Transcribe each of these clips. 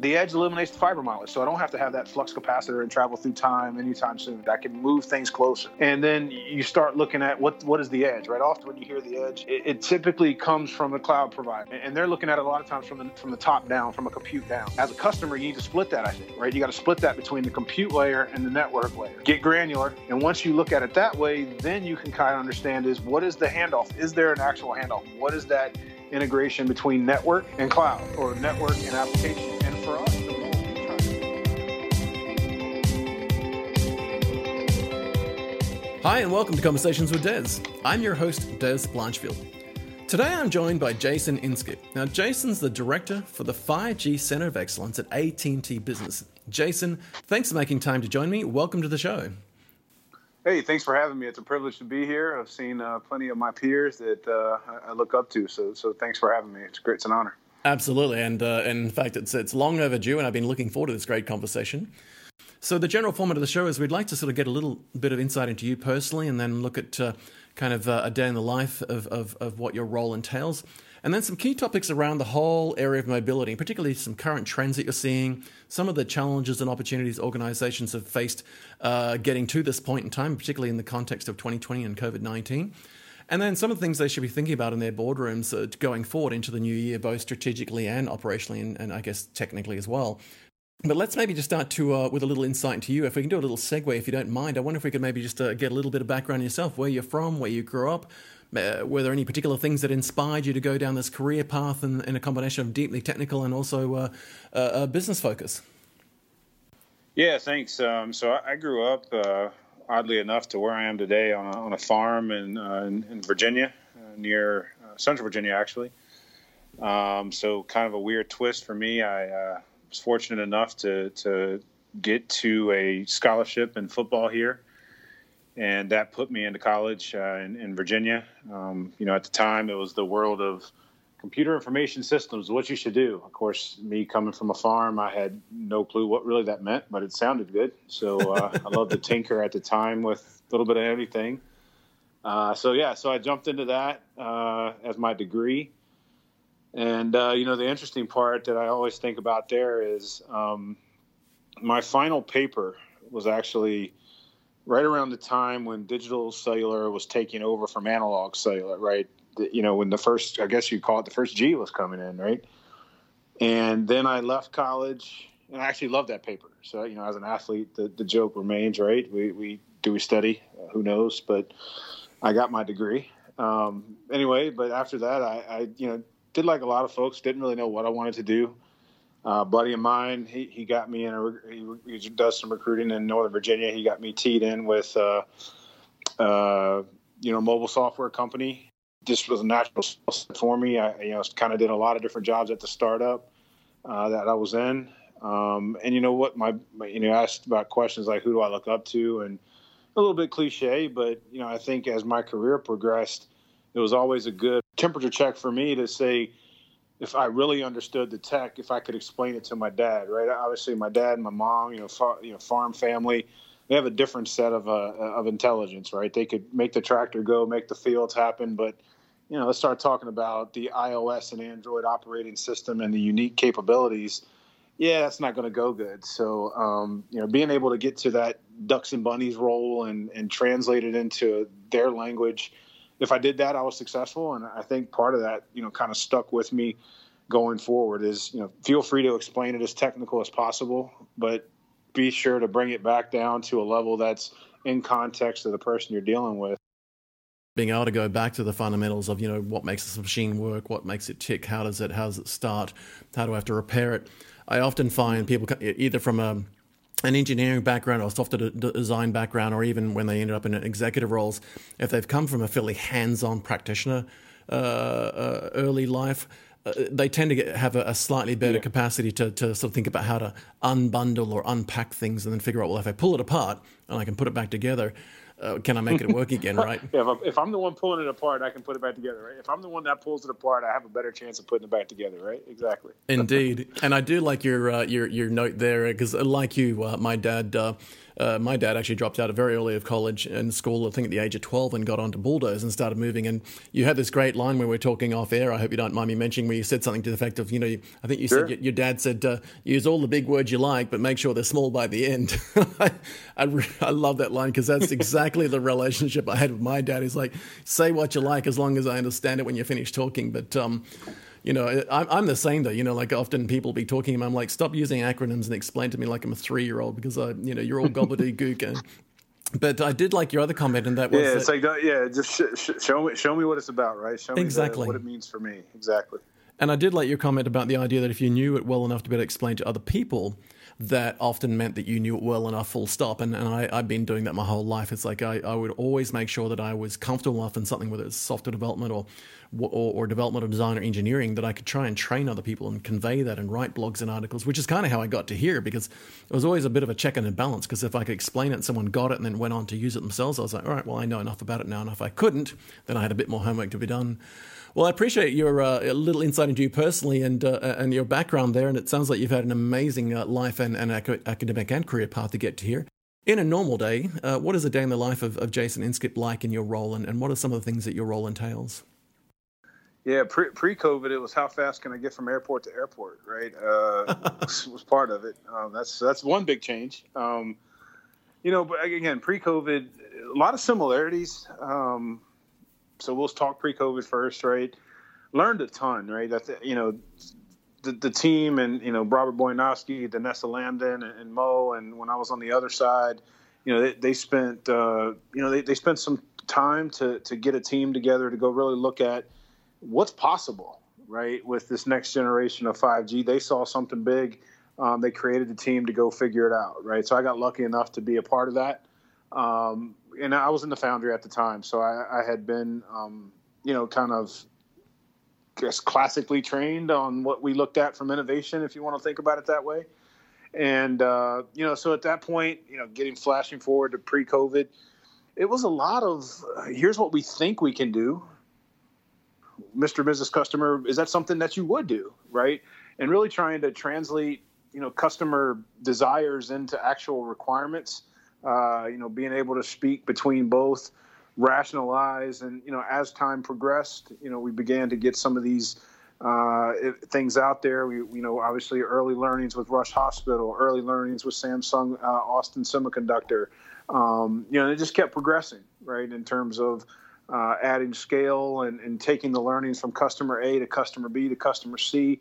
The edge eliminates the fiber mileage, so I don't have to have that flux capacitor and travel through time anytime soon. I can move things closer. And then you start looking at what what is the edge, right? Often when you hear the edge, it, it typically comes from a cloud provider, and they're looking at it a lot of times from the from the top down, from a compute down. As a customer, you need to split that, I think, right? You got to split that between the compute layer and the network layer. Get granular, and once you look at it that way, then you can kind of understand is what is the handoff? Is there an actual handoff? What is that integration between network and cloud, or network and application? For us. Hi, and welcome to Conversations with Dez. I'm your host, Dez Blanchfield. Today I'm joined by Jason Inskeep. Now, Jason's the director for the 5G Center of Excellence at AT&T Business. Jason, thanks for making time to join me. Welcome to the show. Hey, thanks for having me. It's a privilege to be here. I've seen uh, plenty of my peers that uh, I look up to, so so thanks for having me. It's great. It's an honor. Absolutely, and, uh, and in fact, it's it's long overdue, and I've been looking forward to this great conversation. So the general format of the show is we'd like to sort of get a little bit of insight into you personally, and then look at uh, kind of uh, a day in the life of, of, of what your role entails, and then some key topics around the whole area of mobility, particularly some current trends that you're seeing, some of the challenges and opportunities organizations have faced uh, getting to this point in time, particularly in the context of 2020 and COVID 19. And then some of the things they should be thinking about in their boardrooms uh, going forward into the new year, both strategically and operationally, and, and I guess technically as well. But let's maybe just start to uh, with a little insight into you. If we can do a little segue, if you don't mind, I wonder if we could maybe just uh, get a little bit of background yourself, where you're from, where you grew up. Uh, were there any particular things that inspired you to go down this career path in, in a combination of deeply technical and also uh, a business focus? Yeah, thanks. Um, so I, I, grew up, uh, oddly enough, to where I am today on a, on a farm in, uh, in, in, Virginia, near Central Virginia, actually. Um, so kind of a weird twist for me. I was fortunate enough to to get to a scholarship in football here, and that put me into college uh, in, in, Virginia. Um, you know, at the time, it was the world of computer information systems, what you should do. Of course, me coming from a farm, I had no clue what really that meant, but it sounded good. So uh, I loved to tinker at the time with a little bit of everything. Uh, so yeah, so I jumped into that uh, as my degree. And uh, you know, the interesting part that I always think about there is um, my final paper was actually right around the time when digital cellular was taking over from analog cellular, right? You know, when the first, I guess you call it the first G was coming in, right? And then I left college, and I actually loved that paper. So, you know, as an athlete, the, the joke remains, right? We, we do we study? Uh, who knows? But I got my degree. Um, anyway, but after that, I, I, you know, did like a lot of folks, didn't really know what I wanted to do. Uh, buddy of mine, he, he got me in a, he, he, does some recruiting in Northern Virginia. He got me teed in with, uh, uh, you know, mobile software company. This was a natural for me. I, you know, kind of did a lot of different jobs at the startup uh, that I was in. Um, and you know what, my, my, you know, asked about questions like who do I look up to, and a little bit cliche, but you know, I think as my career progressed, it was always a good temperature check for me to say if I really understood the tech, if I could explain it to my dad, right? Obviously, my dad and my mom, you know, far, you know, farm family, they have a different set of uh, of intelligence, right? They could make the tractor go, make the fields happen, but you know, let's start talking about the iOS and Android operating system and the unique capabilities. Yeah, that's not going to go good. So, um, you know, being able to get to that ducks and bunnies role and and translate it into their language if I did that, I was successful, and I think part of that, you know, kind of stuck with me going forward. Is you know, feel free to explain it as technical as possible, but be sure to bring it back down to a level that's in context of the person you're dealing with. Being able to go back to the fundamentals of you know what makes this machine work, what makes it tick, how does it, how does it start, how do I have to repair it? I often find people either from a an engineering background or a software design background, or even when they ended up in executive roles, if they've come from a fairly hands-on practitioner uh, uh, early life, uh, they tend to get, have a, a slightly better yeah. capacity to, to sort of think about how to unbundle or unpack things and then figure out, well, if I pull it apart and I can put it back together, uh, can I make it work again, right? yeah, if, I, am the one pulling it apart, I can put it back together, right? If I'm the one that pulls it apart, I have a better chance of putting it back together, right? Exactly. Indeed, and I do like your uh, your your note there because, uh, like you, uh, my dad. Uh, my dad actually dropped out very early of college and school, I think at the age of 12, and got onto Bulldoze and started moving. And you had this great line when we were talking off air. I hope you don't mind me mentioning where you said something to the effect of, you know, I think you sure. said your dad said, uh, use all the big words you like, but make sure they're small by the end. I, I, I, love that line because that's exactly the relationship I had with my dad. He's like, say what you like as long as I understand it when you finish talking. But, um, you know, I'm, I'm the same though. You know, like often people be talking, and I'm like, stop using acronyms and explain to me like I'm a three year old because I, you know, you're all gobbledygook. and, but I did like your other comment, and that was yeah, it's that, like uh, yeah, just sh- sh- show me show me what it's about, right? Show me exactly the, what it means for me, exactly. And I did like your comment about the idea that if you knew it well enough to be able to explain to other people, that often meant that you knew it well enough, full stop. And, and I I, have been doing that my whole life. It's like I, I would always make sure that I was comfortable enough in something, whether it's software development or, or, or development or design or engineering, that I could try and train other people and convey that and write blogs and articles, which is kind of how I got to here because it was always a bit of a check and a balance. Because if I could explain it and someone got it and then went on to use it themselves, I was like, all right, well, I know enough about it now. And if I couldn't, then I had a bit more homework to be done. Well, I appreciate your uh, little insight into you personally and uh, and your background there, and it sounds like you've had an amazing uh, life and, and academic and career path to get to here. In a normal day, uh, what is a day in the life of, of Jason Inskeep like in your role, and, and what are some of the things that your role entails? Yeah, pre COVID, it was how fast can I get from airport to airport, right? Uh, was, was, part of it. Um, that's that's one big change. Um, you know, but again, pre COVID, a lot of similarities. Um, so we'll talk pre-COVID first, right? Learned a ton, right? That you know, the, the team and you know Robert Boyanovsky, Danessa Lambden, and, and, Mo, and when I was on the other side, you know, they, they spent uh, you know they, they spent some time to to get a team together to go really look at what's possible, right, with this next generation of 5G. They saw something big. Um, they created a team to go figure it out, right? So I got lucky enough to be a part of that. Um, and I was in the foundry at the time, so I, I had been, um, you know, kind of, guess, classically trained on what we looked at from innovation, if you want to think about it that way. And uh, you know, so at that point, you know, getting flashing forward to pre-COVID, it was a lot of uh, here's what we think we can do. Mr. Business Customer, is that something that you would do, right? And really trying to translate, you know, customer desires into actual requirements uh, you know, being able to speak between both, rationalize, and you know, as time progressed, you know, we began to get some of these uh, things out there. We, you know, obviously early learnings with Rush Hospital, early learnings with Samsung uh, Austin Semiconductor. Um, you know, it just kept progressing, right, in terms of uh, adding scale and, and taking the learnings from customer A to customer B to customer C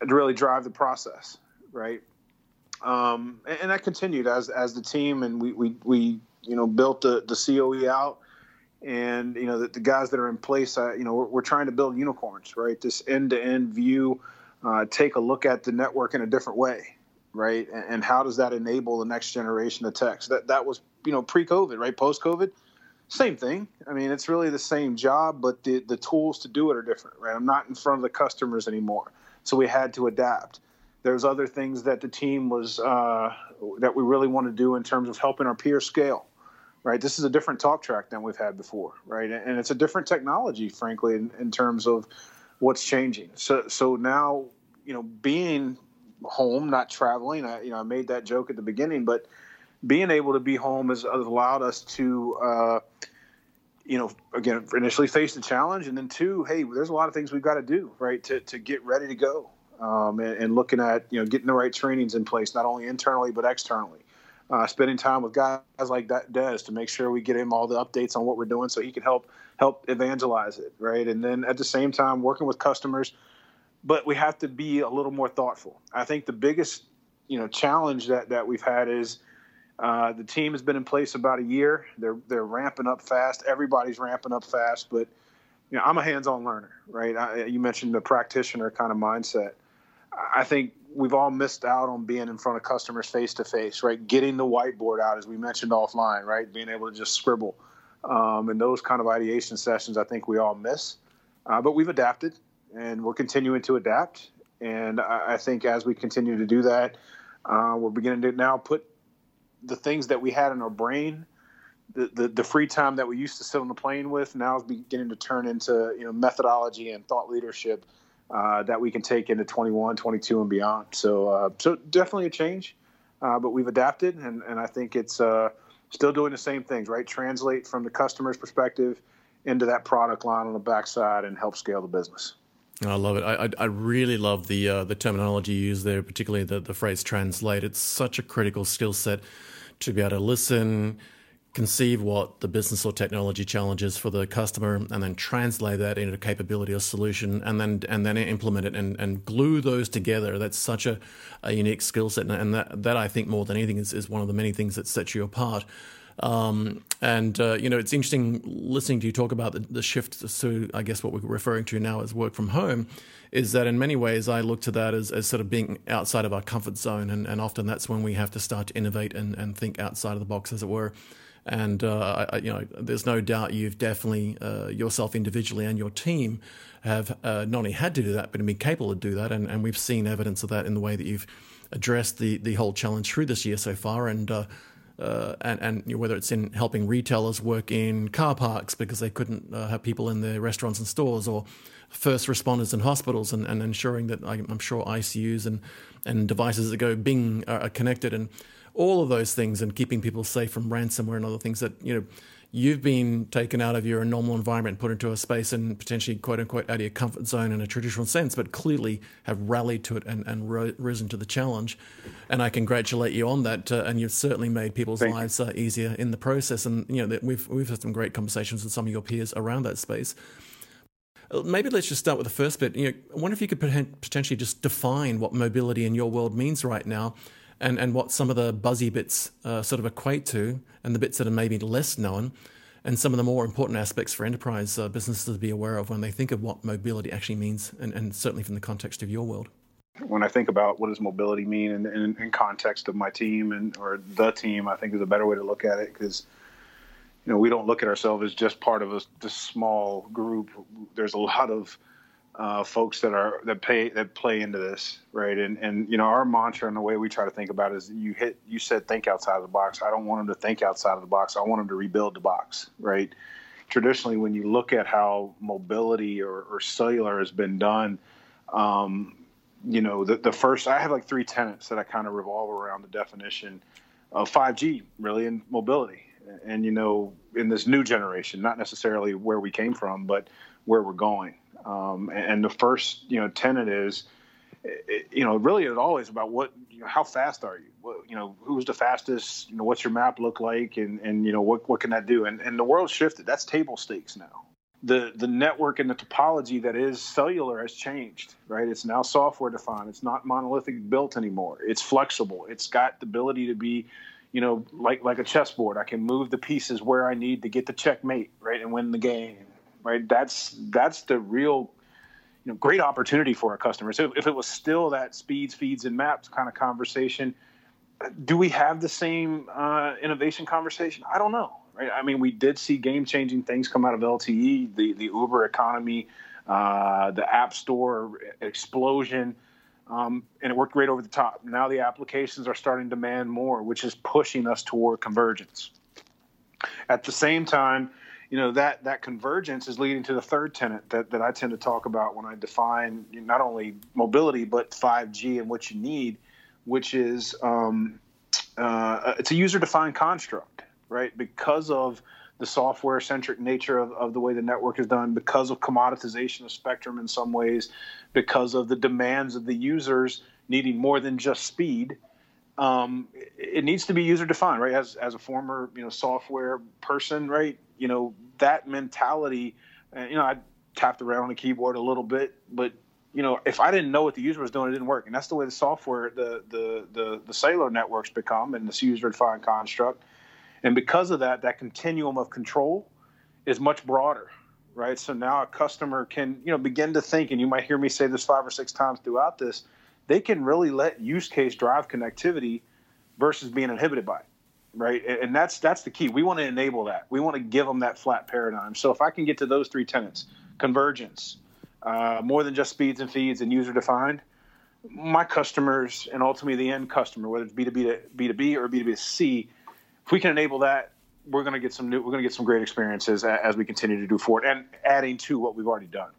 to really drive the process, right? Um, and, and, that continued as as the team, and we we, we you know built the the COE out, and you know the, the guys that are in place, uh, you know we're, we're, trying to build unicorns, right? This end to end view, uh, take a look at the network in a different way, right? And, and, how does that enable the next generation of techs? That that was you know pre COVID, right? Post COVID, same thing. I mean, it's really the same job, but the the tools to do it are different, right? I'm not in front of the customers anymore, so we had to adapt. There's other things that the team was uh, that we really want to do in terms of helping our peers scale. Right, this is a different talk track than we've had before, right? And it's a different technology, frankly, in, in terms of what's changing. So, so now, you know, being home, not traveling. I, you know, I made that joke at the beginning, but being able to be home has, allowed us to, uh, you know, again, initially face the challenge, and then two, hey, there's a lot of things we've got to do, right, to to get ready to go, um, and, and, looking at you know getting the right trainings in place, not only internally but externally. Uh, spending time with guys like that Dez to make sure we get him all the updates on what we're doing, so he can help help evangelize it, right? And then at the same time, working with customers, but we have to be a little more thoughtful. I think the biggest you know challenge that that we've had is. Uh, the team has been in place about a year. They're they're ramping up fast. Everybody's ramping up fast, but you know, I'm a hands-on learner, right? I, you mentioned the practitioner kind of mindset. I think we've all missed out on being in front of customers face to face, right? Getting the whiteboard out, as we mentioned offline, right? Being able to just scribble. Um, and those kind of ideation sessions, I think we all miss. Uh, but we've adapted and we're continuing to adapt. And I, I think as we continue to do that, uh, we're beginning to now put the things that we had in our brain, the, the, the free time that we used to sit on the plane with, now is beginning to turn into you know methodology and thought leadership uh, that we can take into 21, 22, and beyond. So, uh, so definitely a change. uh, but we've adapted, and, and I think it's uh, still doing the same things, right? Translate from the customer's perspective into that product line on the backside and help scale the business. I love it. I, I really love the uh, the terminology used there, particularly the, the phrase translate. It's such a critical skill set to be able to listen, conceive what the business or technology challenge is for the customer and then translate that into a capability or solution and then and then implement it and, and glue those together. That's such a, a unique skill set and that, that I think more than anything is, is one of the many things that sets you apart um, and uh, you know it's interesting listening to you talk about the, the shift to I guess what we're referring to now as work from home is that in many ways I look to that as, as sort of being outside of our comfort zone and, and often that's when we have to start to innovate and, and think outside of the box as it were and uh, I, you know, there's no doubt you've definitely uh, yourself individually and your team have uh, not only had to do that, but been capable to do that. And, and, we've seen evidence of that in the way that you've addressed the the whole challenge through this year so far. And uh, and, and you know, whether it's in helping retailers work in car parks because they couldn't uh, have people in their restaurants and stores, or first responders in hospitals, and, and ensuring that I'm sure ICUs and and devices that go Bing are, are connected and all of those things and keeping people safe from ransomware and other things that you know you've been taken out of your normal environment, put into a space and potentially quote unquote out of your comfort zone in a traditional sense, but clearly have rallied to it and, and risen to the challenge. And I congratulate you on that. Uh, and you've certainly made people's Thank lives uh, easier in the process. And you know we've we've had some great conversations with some of your peers around that space. Uh, maybe let's just start with the first bit. You know, I wonder if you could potentially just define what mobility in your world means right now and, and what some of the buzzy bits uh, sort of equate to, and the bits that are maybe less known, and some of the more important aspects for enterprise uh, businesses to be aware of when they think of what mobility actually means, and, and certainly from the context of your world. When I think about what does mobility mean in, in, in context of my team and or the team, I think is a better way to look at it because you know we don't look at ourselves as just part of a, this small group. There's a lot of uh, folks that are that pay that play into this, right? And and you know our mantra and the way we try to think about it is you hit you said think outside of the box. I don't want them to think outside of the box. I want them to rebuild the box, right? Traditionally, when you look at how mobility or, or cellular has been done, um, you know the the first I have like three tenets that I kind of revolve around the definition of 5G, really, in mobility. And you know, in this new generation, not necessarily where we came from, but where we're going um, and the first, you know, tenet is, it, you know, really it's always about what, you know, how fast are you? What, you know, who's the fastest? You know, what's your map look like? And and you know, what what can that do? And and the world shifted. That's table stakes now. The the network and the topology that is cellular has changed, right? It's now software defined. It's not monolithic built anymore. It's flexible. It's got the ability to be you know, like like a chessboard. I can move the pieces where I need to get the checkmate, right, and win the game right? That's that's the real you know great opportunity for our customers. If, if it was still that speeds, feeds, and maps kind of conversation, do we have the same uh, innovation conversation? I don't know. Right? I mean, we did see game changing things come out of LTE, the the Uber economy, uh, the App Store explosion. Um, and it worked great over the top. Now the applications are starting to demand more, which is pushing us toward convergence. At the same time, you know that that convergence is leading to the third tenet that, that I tend to talk about when I define not only mobility but 5G and what you need, which is um, uh, it's a user-defined construct, right? Because of the software-centric nature of, of the way the network is done, because of commoditization of spectrum in some ways, because of the demands of the users needing more than just speed. Um, it needs to be user defined, right? As as a former you know software person, right? You know that mentality. Uh, you know, I tapped around on the keyboard a little bit, but you know, if I didn't know what the user was doing, it didn't work. And that's the way the software, the the the, the cellular networks become and this user defined construct. And because of that, that continuum of control is much broader, right? So now a customer can, you know, begin to think, and you might hear me say this five or six times throughout this, they can really let use case drive connectivity versus being inhibited by it right? And that's that's the key. We want to enable that. We want to give them that flat paradigm. So if I can get to those three tenets, convergence, uh, more than just speeds and feeds and user defined, my customers and ultimately the end customer, whether it's B two B to B two B or B two B to C, if we can enable that, we're going to get some new, we're going to get some great experiences as we continue to do forward and adding to what we've already done.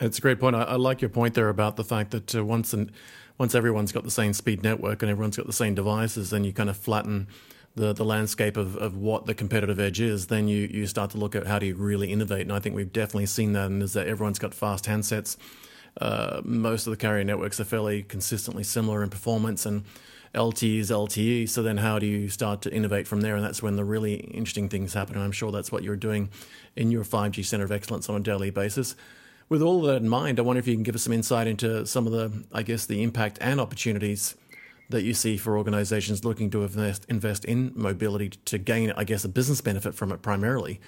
It's a great point. I, I like your point there about the fact that uh, once an once everyone's got the same speed network and everyone's got the same devices, then you kind of flatten the, the landscape of, of what the competitive edge is, then you, you start to look at how do you really innovate. And I think we've definitely seen that, and is that everyone's got fast handsets. Uh, most of the carrier networks are fairly consistently similar in performance, and LTE is LTE. So then, how do you start to innovate from there? And that's when the really interesting things happen. And I'm sure that's what you're doing in your 5G Center of Excellence on a daily basis. With all that in mind, I wonder if you can give us some insight into some of the, I guess, the impact and opportunities that you see for organizations looking to invest, invest in mobility to gain, I guess, a business benefit from it primarily.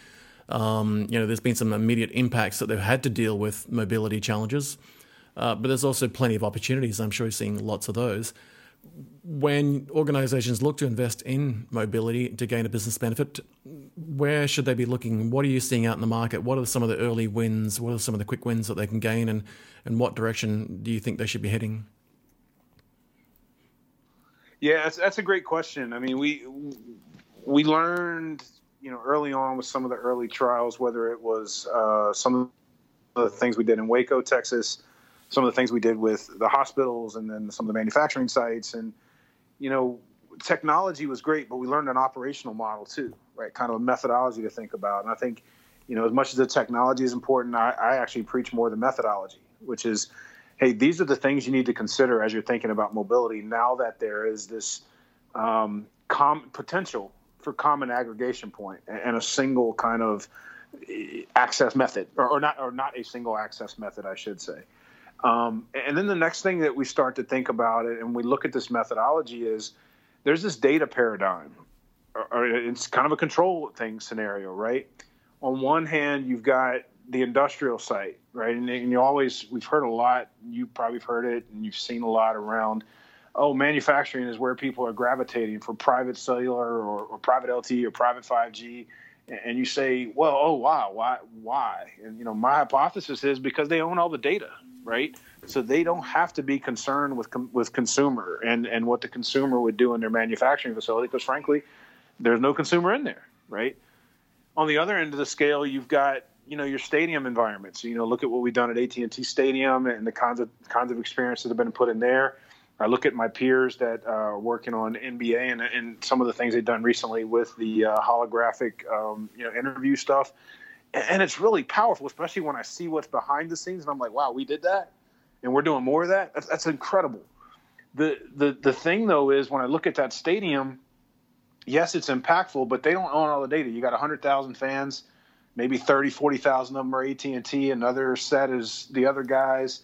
Um, you know, there's been some immediate impacts that they've had to deal with mobility challenges, uh, but there's also plenty of opportunities. I'm sure you're seeing lots of those. When organizations look to invest in mobility to gain a business benefit, where should they be looking? What are you seeing out in the market? What are some of the early wins? What are some of the quick wins that they can gain? And, and what direction do you think they should be heading? Yeah, that's, that's a great question. I mean, we we learned, you know, early on with some of the early trials, whether it was uh, some of the things we did in Waco, Texas, some of the things we did with the hospitals, and then some of the manufacturing sites, and you know, technology was great, but we learned an operational model too, right? Kind of a methodology to think about. And I think, you know, as much as the technology is important, I, I actually preach more the methodology, which is hey, these are the things you need to consider as you're thinking about mobility. Now that there is this um, com- potential for common aggregation point and a single kind of eh, access method, or, or not, or not a single access method, I should say. Um, and then the next thing that we start to think about it, and we look at this methodology, is there's this data paradigm, or, or it's kind of a control thing scenario, right? On one hand, you've got the industrial site, right? And, and, you always, we've heard a lot, you probably have heard it, and you've seen a lot around, oh, manufacturing is where people are gravitating for private cellular or, or private LTE or private 5G. And you say, well, oh, wow, why, why? And, you know, my hypothesis is because they own all the data, right? So they don't have to be concerned with, with consumer and, and what the consumer would do in their manufacturing facility because, frankly, there's no consumer in there, right? On the other end of the scale, you've got you know your stadium environments. You know, look at what we've done at AT and T Stadium and the kinds of kinds of experiences that have been put in there. I look at my peers that uh, are working on NBA and, and some of the things they've done recently with the uh, holographic, um, you know, interview stuff, and it's really powerful, especially when I see what's behind the scenes, and I'm like, wow, we did that, and we're doing more of that. That's, that's incredible. The the the thing though is when I look at that stadium, yes, it's impactful, but they don't own all the data. You got 100,000 fans maybe 30, 40,000 of them are AT&T. Another set is the other guys.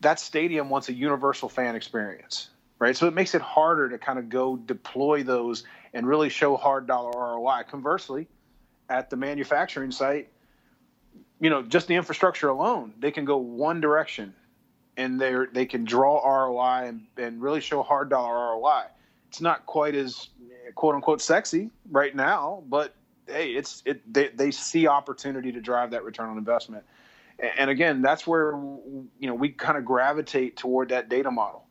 That stadium wants a universal fan experience, right? So it makes it harder to kind of go deploy those and really show hard dollar ROI. Conversely, at the manufacturing site, you know, just the infrastructure alone, they can go one direction and they they can draw ROI and, and really show hard dollar ROI. It's not quite as quote unquote sexy right now, but hey, it's it they, they see opportunity to drive that return on investment. And again, that's where you know we kind of gravitate toward that data model.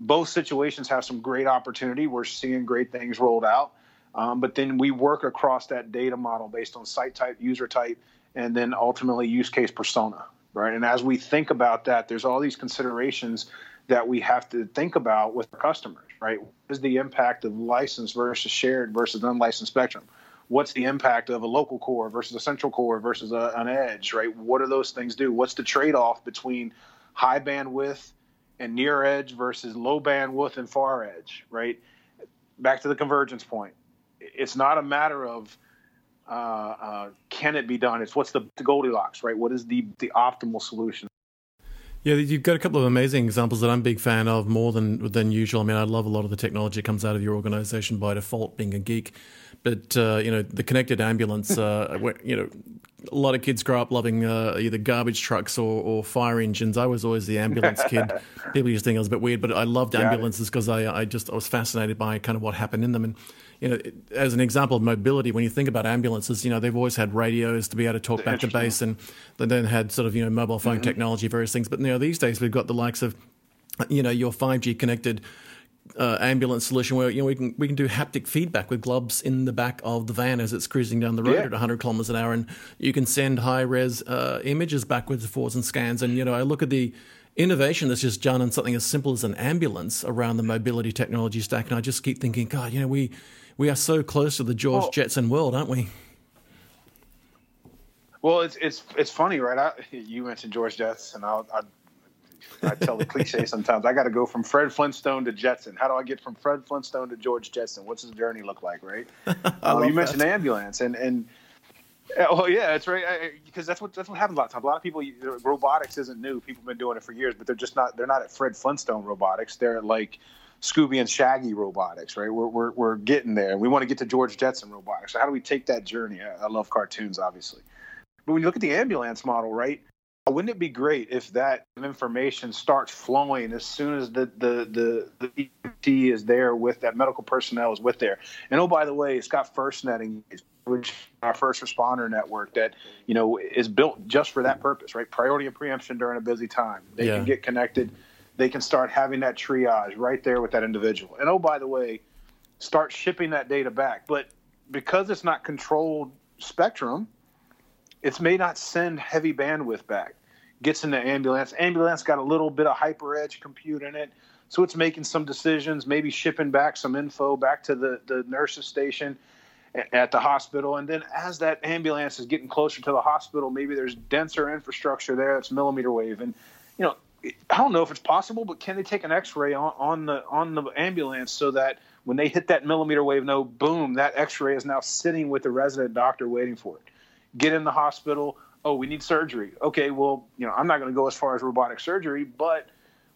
Both situations have some great opportunity. We're seeing great things rolled out, um, but then we work across that data model based on site type, user type, and then ultimately use case persona. Right. And as we think about that, there's all these considerations that we have to think about with our customers. Right. What is the impact of licensed versus shared versus unlicensed spectrum? what's the impact of a local core versus a central core versus a, an edge, right? What do those things do? What's the trade off between high bandwidth and near edge versus low bandwidth and far edge, right? Back to the convergence point. It's not a matter of uh, uh, can it be done. It's what's the, the Goldilocks, right? What is the the optimal solution? Yeah, you've got a couple of amazing examples that I'm a big fan of more than than usual. I mean, I love a lot of the technology that comes out of your organization by default, being a geek. But uh, you know, the connected ambulance. Uh, you know, a lot of kids grow up loving uh, either garbage trucks or, or, fire engines. I was always the ambulance kid. People used to think I was a bit weird, but I loved ambulances because I, I just I was fascinated by kind of what happened in them. And you know, as an example of mobility, when you think about ambulances, you know, they've always had radios to be able to talk back to base, and they then had sort of you know mobile phone mm-hmm. technology, various things. But you know, these days we've got the likes of you know your 5G connected uh, ambulance solution where you know we can we can do haptic feedback with gloves in the back of the van as it's cruising down the road yeah. at 100 kilometers an hour, and you can send high res uh, images backwards and forwards and scans. And you know, I look at the innovation that's just done in something as simple as an ambulance around the mobility technology stack. And I just keep thinking, God, you know, we we are so close to the George well, Jetson world, aren't we? Well, it's it's it's funny, right? I, you mentioned George Jetson. And I'll, I, I tell the cliche sometimes. I got to go from Fred Flintstone to Jetson. How do I get from Fred Flintstone to George Jetson? What's his journey look like, right? uh, you mentioned that. ambulance, and and oh yeah, that's right. Because that's what that's what happens a lot of times. A lot of people, robotics isn't new. People have been doing it for years, but they're just not. They're not at Fred Flintstone robotics. They're like Scooby and Shaggy robotics, right? We're, we're, we're getting there. We want to get to George Jetson robotics. So how do we take that journey? I, I love cartoons, obviously. But when you look at the ambulance model, right? Uh, wouldn't it be great if that information starts flowing as soon as the the the, the EMT is there with that medical personnel is with there? And oh, by the way, it's got first netting, which our first responder network that you know is built just for that purpose, right? Priority and preemption during a busy time. They yeah. can get connected. They can start having that triage right there with that individual. And oh, by the way, start shipping that data back. But because it's not controlled spectrum, it may not send heavy bandwidth back. Gets in the ambulance. Ambulance got a little bit of hyper edge compute in it. So it's making some decisions, maybe shipping back some info back to the, the nurse's station at the hospital. And then as that ambulance is getting closer to the hospital, maybe there's denser infrastructure there that's millimeter wave. And, you know, I don't know if it's possible, but can they take an X-ray on, on the on the ambulance so that when they hit that millimeter wave node, boom, that X-ray is now sitting with the resident doctor waiting for it get in the hospital. Oh, we need surgery. Okay, well, you know, I'm not going to go as far as robotic surgery, but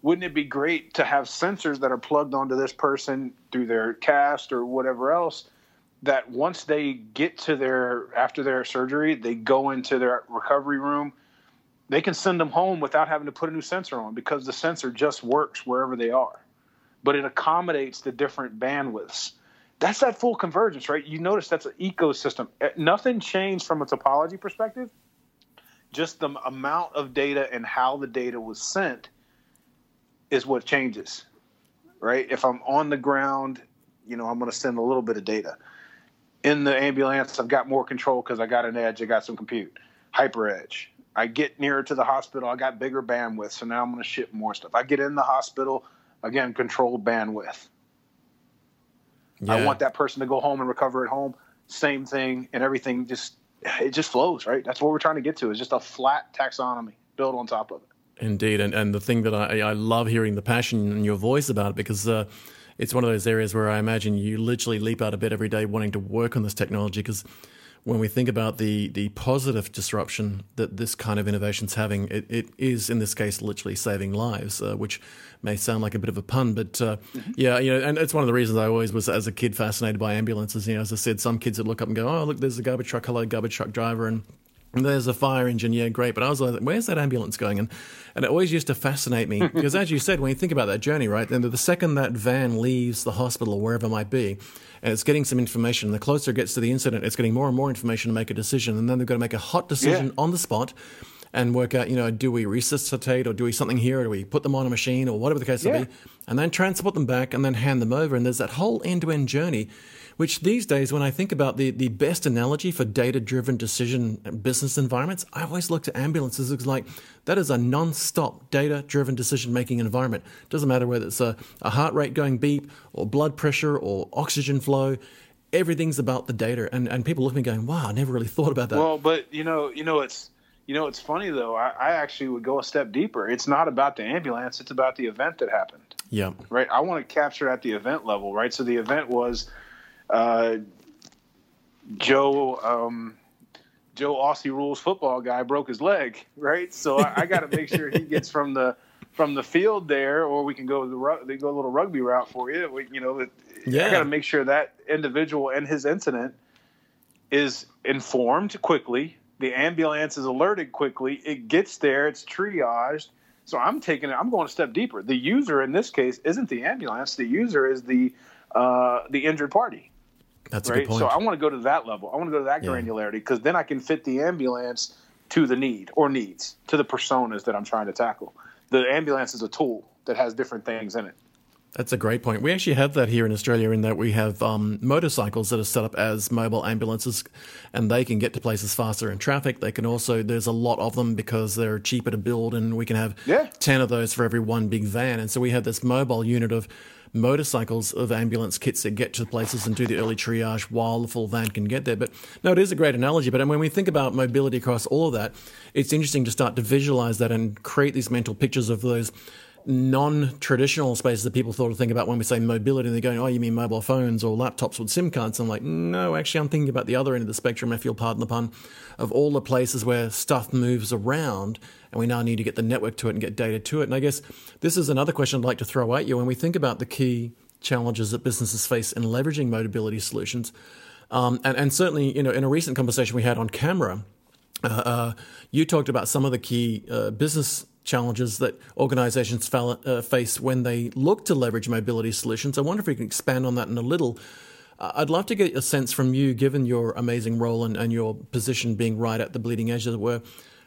wouldn't it be great to have sensors that are plugged onto this person through their cast or whatever else that once they get to their after their surgery, they go into their recovery room, they can send them home without having to put a new sensor on because the sensor just works wherever they are. But it accommodates the different bandwidths that's that full convergence, right? You notice that's an ecosystem. Eh, nothing changed from a topology perspective. Just the amount of data and how the data was sent is what changes, right? If I'm on the ground, you know, I'm going to send a little bit of data. In the ambulance, I've got more control because I got an edge, I got some compute, hyper edge. I get nearer to the hospital, I got bigger bandwidth, so now I'm going to ship more stuff. I get in the hospital, again, control bandwidth yeah. I want that person to go home and recover at home. Same thing, and everything just it just flows, right? That's what we're trying to get to. Is just a flat taxonomy built on top of it. Indeed, and and the thing that I I love hearing the passion in your voice about it because. Uh, it's one of those areas where I imagine you literally leap out of bed every day wanting to work on this technology because when we think about the the positive disruption that this kind of innovation is having, it, it is in this case literally saving lives, uh, which may sound like a bit of a pun, but uh, mm-hmm. yeah, you know, and it's one of the reasons I always was as a kid fascinated by ambulances. You know, as I said, some kids would look up and go, "Oh, look, there's a garbage truck, hello, garbage truck driver," and there's a fire engine, yeah, great. But I was like, where's that ambulance going? And, and it always used to fascinate me because, as you said, when you think about that journey, right, then the second that van leaves the hospital or wherever it might be, and it's getting some information, the closer it gets to the incident, it's getting more and more information to make a decision. And then they've got to make a hot decision yeah. on the spot and work out, you know, do we resuscitate or do we something here or do we put them on a machine or whatever the case yeah. may be, and then transport them back and then hand them over. And there's that whole end to end journey which these days, when I think about the, the best analogy for data driven decision uh, business environments, I always look to ambulances as like that is a non stop data driven decision making environment. Doesn't matter whether it's a, a heart rate going beep or blood pressure or oxygen flow everything's about the data. And, and people look at me going wow i never really thought about that. Well but you know you know it's you know it's funny though. I, I, actually would go a step deeper. It's not about the ambulance. It's about the event that happened. Yeah. Right? I want to capture at the event level right? So the event was uh, Joe um, Joe Aussie rules football guy broke his leg, right? So I, I got to make sure he gets from the from the field there, or we can go the they go a little rugby route for you. We, you know, yeah. I got to make sure that individual and his incident is informed quickly. The ambulance is alerted quickly. It gets there. It's triaged. So I'm taking it. I'm going a step deeper. The user in this case isn't the ambulance. The user is the uh, the injured party. That's right? a good point. So I want to go to that level. I want to go to that granularity because then I can fit the ambulance to the need or needs to the personas that I'm trying to tackle. The ambulance is a tool that has different things in it. That's a great point. We actually have that here in Australia in that we have um, motorcycles that are set up as mobile ambulances and they can get to places faster in traffic. They can also, there's a lot of them because they're cheaper to build and we can have yeah. 10 of those for every one big van. And so we have this mobile unit of motorcycles of ambulance kits that get to the places and do the early triage while the full van can get there. But no, it is a great analogy. But when we think about mobility across all of that, it's interesting to start to visualize that and create these mental pictures of those non-traditional spaces that people thought to think about when we say mobility. And they're going, "Oh, you mean mobile phones or laptops with SIM cards?" I'm like, no, actually, I'm thinking about the other end of the spectrum. If you'll pardon the pun, of all the places where stuff moves around, and we now need to get the network to it and get data to it. And I guess this is another question I'd like to throw at you when we think about the key challenges that businesses face in leveraging mobility solutions. Um, and, and, certainly, you know, in a recent conversation we had on camera, uh, uh, you talked about some of the key uh, business challenges that organizations uh, face when they look to leverage mobility solutions. I wonder if we can expand on that in a little. Uh, I'd love to get a sense from you, given your amazing role and, and your position being right at the bleeding edge, as it were.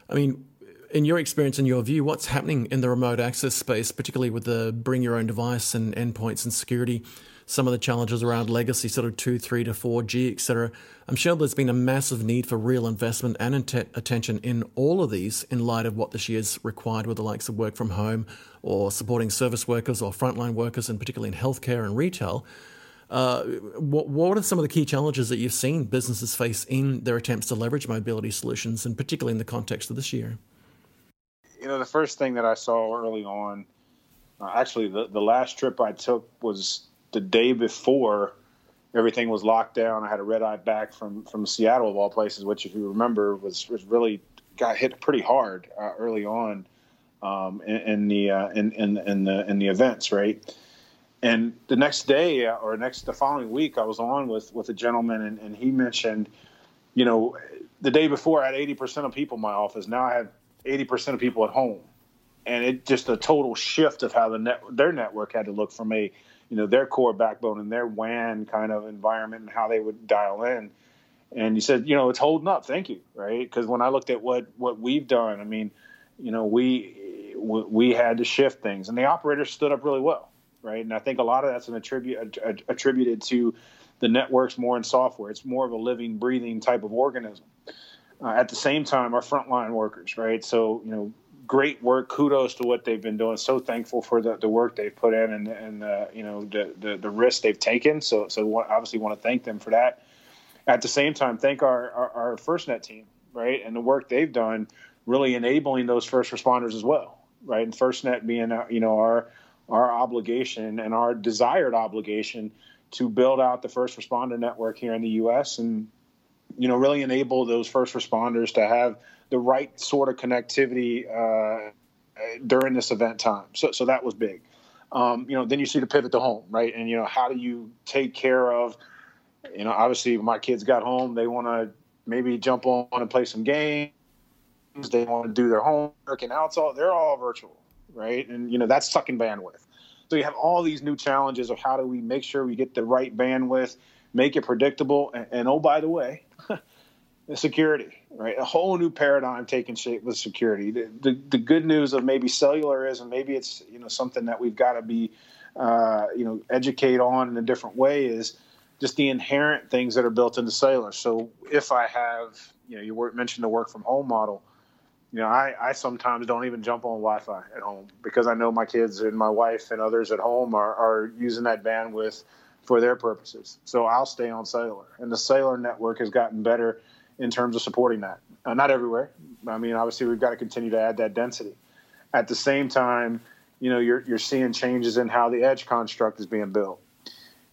I mean, in your experience and your view, what's happening in the remote access space, particularly with the bring your own device and endpoints and security? Some of the challenges around legacy, sort of 2, 3 to 4G, etc. I'm sure there's been a massive need for real investment and attention in all of these in light of what this year's required with the likes of work from home or supporting service workers or frontline workers, and particularly in healthcare and retail. Uh, what, what are some of the key challenges that you've seen businesses face in their attempts to leverage mobility solutions, and particularly in the context of this year? You know, the first thing that I saw early on, uh, actually, the, the last trip I took was the day before everything was locked down, I had a red eye back from from Seattle of all places, which, if you remember, was was really got hit pretty hard uh, early on um, in, in, the uh, in, in, in the in the events, right? And the next day uh, or next the following week, I was on with with a gentleman, and, and he mentioned, you know, the day before I had eighty percent of people in my office. Now I have eighty percent of people at home, and it just a total shift of how the net their network had to look from a you know their core backbone and their WAN kind of environment and how they would dial in. And you said, you know, it's holding up. Thank you, right? Because when I looked at what what we've done, I mean, you know, we we had to shift things, and the operators stood up really well, right? And I think a lot of that's an attribute attributed to the networks more in software. It's more of a living, breathing type of organism. Uh, at the same time, our frontline workers, right? So you know, great work. Kudos to what they've been doing. So thankful for the, the work they've put in and, and uh, you know the, the, the risk they've taken. So so obviously want to thank them for that. At the same time, thank our, our, our FirstNet team, right, and the work they've done, really enabling those first responders as well, right, and FirstNet being uh, you know our our obligation and our desired obligation to build out the first responder network here in the U.S. and you know really enable those first responders to have the right sort of connectivity uh, during this event time. So, so that was big. Um, you know, then you see the pivot to home, right? And you know, how do you take care of? You know, obviously, my kids got home. They want to maybe jump on and play some games. They want to do their homework, and now it's all they're all virtual, right? And you know, that's sucking bandwidth. So you have all these new challenges of how do we make sure we get the right bandwidth, make it predictable, and, and oh, by the way, security, right? A whole new paradigm taking shape with security. The, the, the, good news of maybe cellular is, and maybe it's you know something that we've got to be uh, you know educate on in a different way is just the inherent things that are built into cellular. So if I have you know you mentioned the work from home model. You know, I, I sometimes don't even jump on Wi-Fi at home because I know my kids and my wife and others at home are, are using that bandwidth for their purposes. So I'll stay on cellular, and the cellular network has gotten better in terms of supporting that. Uh, not everywhere. I mean, obviously, we've got to continue to add that density. At the same time, you know, you're you're seeing changes in how the edge construct is being built.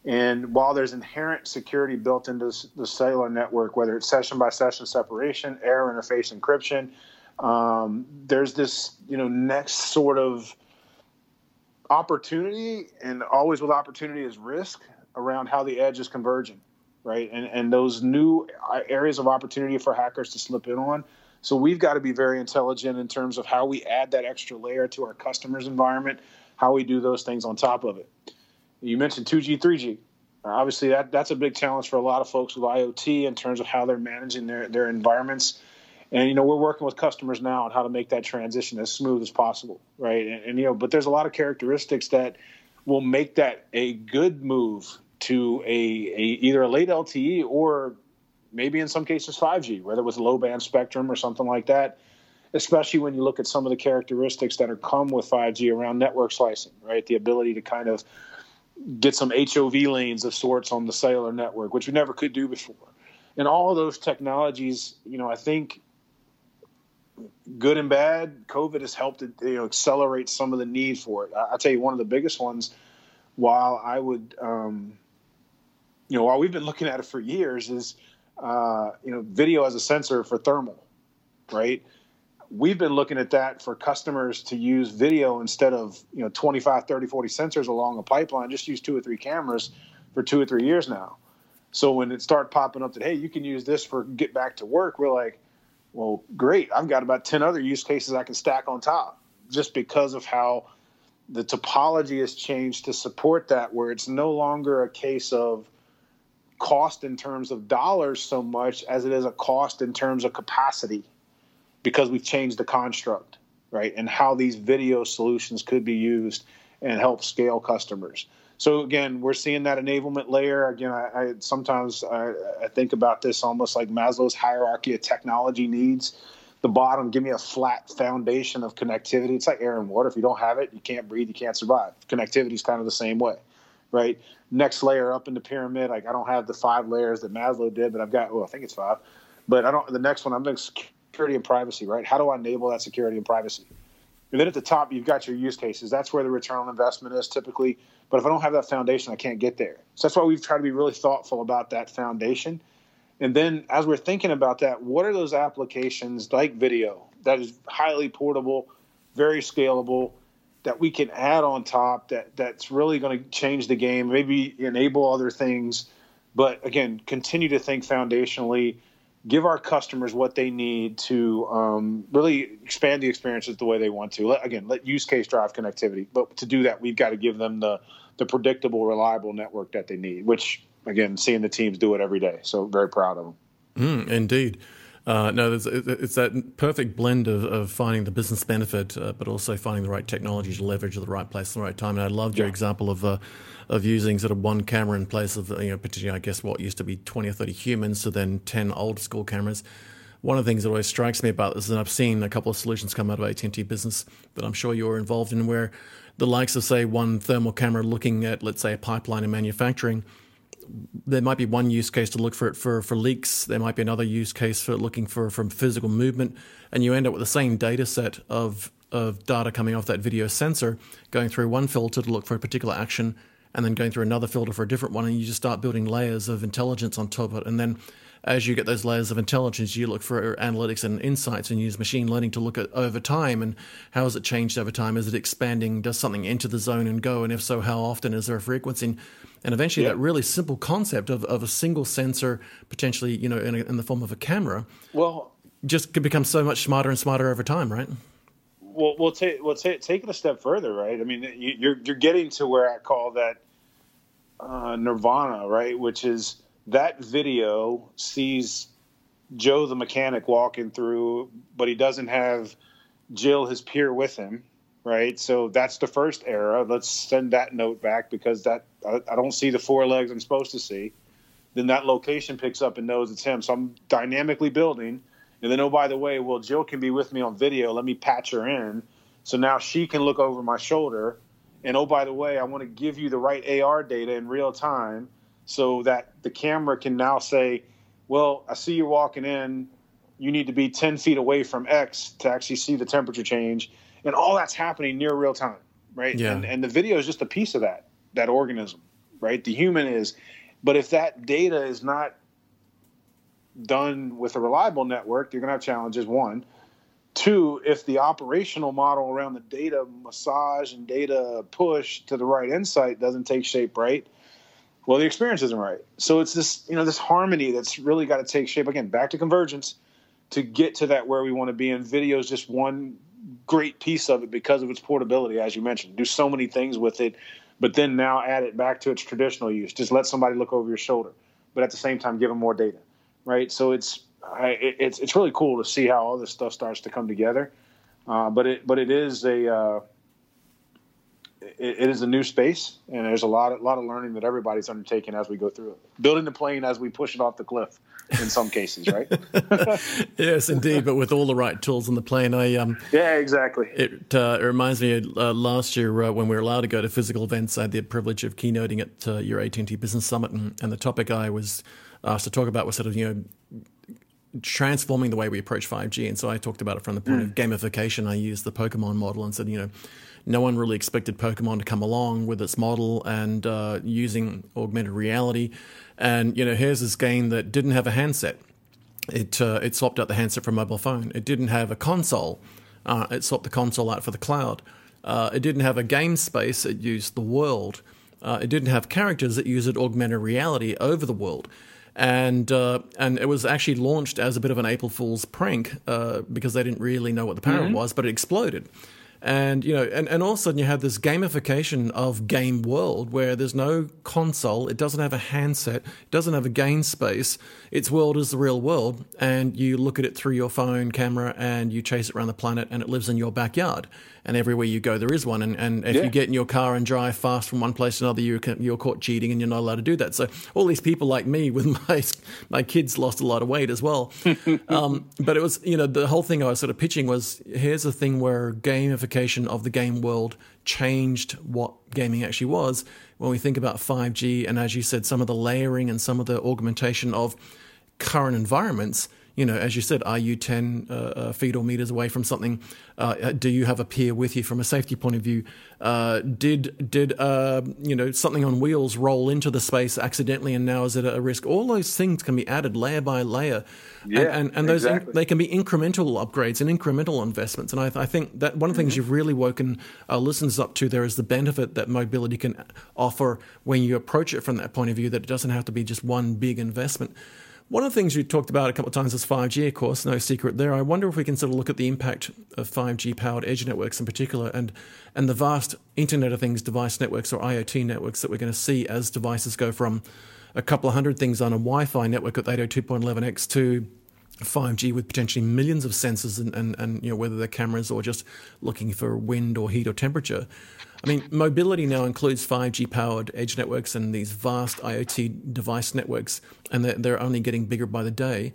And while there's inherent security built into the cellular network, whether it's session by session separation, air interface encryption, um, there's this you know next sort of opportunity, and always with opportunity is risk around how the edge is converging right? And and those new uh, areas of opportunity for hackers to slip in on. So we've got to be very intelligent in terms of how we add that extra layer to our customers' environment, how we do those things on top of it. You mentioned 2G, 3G. Obviously, that that's a big challenge for a lot of folks with IoT in terms of how they're managing their their environments. And you know, we're working with customers now on how to make that transition as smooth as possible, right? And, and you know, but there's a lot of characteristics that will make that a good move to a, a either a late LTE or maybe in some cases 5G, whether it was low band spectrum or something like that. Especially when you look at some of the characteristics that are come with 5G around network slicing, right? The ability to kind of get some HOV lanes of sorts on the cellular network, which we never could do before. And all those technologies, you know, I think good and bad, COVID has helped you know, accelerate some of the need for it. I, will tell you one of the biggest ones. While I would, um, you know, while we've been looking at it for years, is uh, you know, video as a sensor for thermal, right? We've been looking at that for customers to use video instead of, you know, 25, 30, 40 sensors along a pipeline, just use two or three cameras for two or three years now. So when it started popping up that, hey, you can use this for get back to work, we're like, well, great. I've got about 10 other use cases I can stack on top just because of how the topology has changed to support that, where it's no longer a case of cost in terms of dollars so much as it is a cost in terms of capacity because we've changed the construct, right? And how these video solutions could be used and help scale customers. So again, we're seeing that enablement layer. Again, I, I sometimes I, I, think about this almost like Maslow's hierarchy of technology needs. The bottom, give me a flat foundation of connectivity. It's like air and water. If you don't have it, you can't breathe, you can't survive. Connectivity is kind of the same way, right? Next layer up in the pyramid, like I don't have the five layers that Maslow did, but I've got, well, I think it's five. But I don't. The next one, I'm doing security and privacy, right? How do I enable that security and privacy? And then at the top, you've got your use cases. That's where the return on investment is typically. But if I don't have that foundation, I can't get there. So that's why we've tried to be really thoughtful about that foundation. And then as we're thinking about that, what are those applications like video that is highly portable, very scalable, that we can add on top that that's really going to change the game, maybe enable other things, but again, continue to think foundationally give our customers what they need to um, really expand the experiences the way they want to. Let, again, let use case drive connectivity, but to do that, we've got to give them the the predictable, reliable network that they need. Which, again, seeing the teams do it every day, so very proud of them. Mm, indeed. Uh, no, it's that perfect blend of, of finding the business benefit, uh, but also finding the right technology to leverage at the right place at the right time. And I loved your yeah. example of uh, of using sort of one camera in place of you know particularly I guess what used to be twenty or thirty humans to then ten old school cameras. One of the things that always strikes me about this, and I've seen a couple of solutions come out of AT and T Business that I'm sure you're involved in, where the likes of say one thermal camera looking at let's say a pipeline in manufacturing there might be one use case to look for it for, for leaks. There might be another use case for looking for from physical movement, and you end up with the same data set of of data coming off that video sensor, going through one filter to look for a particular action, and then going through another filter for a different one, and you just start building layers of intelligence on top of it, and then as you get those layers of intelligence, you look for analytics and insights and use machine learning to look at over time and how has it changed over time? Is it expanding? Does something enter the zone and go? And if so, how often? Is there a frequency? And eventually, yeah. that really simple concept of, of a single sensor, potentially, you know, in, a, in the form of a camera, well, just could become so much smarter and smarter over time, right? Well, we'll take we'll take take it a step further, right? I mean, you're you're getting to where I call that uh, nirvana, right? Which is that video sees Joe the mechanic walking through, but he doesn't have Jill, his peer, with him, right? So that's the first error. Let's send that note back because that I, I don't see the four legs I'm supposed to see. Then that location picks up and knows it's him. So I'm dynamically building. And then, oh, by the way, well, Jill can be with me on video. Let me patch her in. So now she can look over my shoulder. And oh, by the way, I want to give you the right AR data in real time so that the camera can now say, well, I see you walking in. You need to be 10 feet away from X to actually see the temperature change. And all that's happening near real time, right? Yeah. And, and the video is just a piece of that, that organism, right? The human is. But if that data is not done with a reliable network, you're going to have challenges. One. Two, if the operational model around the data massage and data push to the right insight doesn't take shape right, well the experience isn't right. So it's this you know this harmony that's really got to take shape. Again back to convergence to get to that where we want to be and video is just one great piece of it because of its portability as you mentioned. Do so many things with it but then now add it back to its traditional use. Just let somebody look over your shoulder but at the same time give them more data right? So it's it's it's really cool to see how all this stuff starts to come together. Uh, but it but it is a uh, it, it is a new space, and there's a lot, a lot of learning that everybody's undertaking as we go through it. Building the plane as we push it off the cliff, in some cases, right? yes, indeed. But with all the right tools in the plane, I um, yeah, exactly. It, uh, it reminds me of uh, last year uh, when we were allowed to go to physical events. I had the privilege of keynoting at uh, your AT&T Business Summit, and, and the topic I was asked to talk about was sort of you know transforming the way we approach 5G. And so I talked about it from the point mm. of gamification. I used the Pokemon model and said, you know, no one really expected Pokemon to come along with its model and uh, using augmented reality. And you know, here's this game that didn't have a handset. It uh, it swapped out the handset for a mobile phone. It didn't have a console. Uh, it swapped the console out for the cloud. Uh, it didn't have a game space. It used the world. Uh, it didn't have characters. It used augmented reality over the world and uh, and it was actually launched as a bit of an April Fool's prank uh, because they didn't really know what the power mm-hmm. was, but it exploded. And you know, and, and all of a sudden you have this gamification of game world where there's no console, it doesn't have a handset, it doesn't have a game space. Its world is the real world, and you look at it through your phone camera and you chase it around the planet, and it lives in your backyard and everywhere you go there is one. And, and if yeah. you get in your car and drive fast from one place to another, you're, you're caught cheating and you're not allowed to do that. So all these people like me with my my kids lost a lot of weight as well. um, but it was you know the whole thing I was sort of pitching was here's a thing where gamification of the game world changed what gaming actually was when we think about 5G and as you said some of the layering and some of the augmentation of current environments you know, as you said, are you 10 uh, uh, feet or meters away from something? Uh, do you have a peer with you from a safety point of view? Uh, did did uh, you know something on wheels roll into the space accidentally, and now is it a risk? All those things can be added layer by layer, yeah, and, and, and those exactly. in, they can be incremental upgrades and incremental investments. And I, I think that one of the things mm-hmm. you've really woken our listeners up to there is the benefit that mobility can offer when you approach it from that point of view. That it doesn't have to be just one big investment. One of the things you talked about a couple of times is 5G, of course, no secret there. I wonder if we can sort of look at the impact of 5G powered edge networks in particular and, and the vast Internet of Things device networks or IoT networks that we're going to see as devices go from a couple of hundred things on a Wi Fi network at 802.11x to 5G with potentially millions of sensors and, and, and you know whether they're cameras or just looking for wind or heat or temperature. I mean, mobility now includes 5G powered edge networks and these vast IoT device networks, and they're, they're only getting bigger by the day.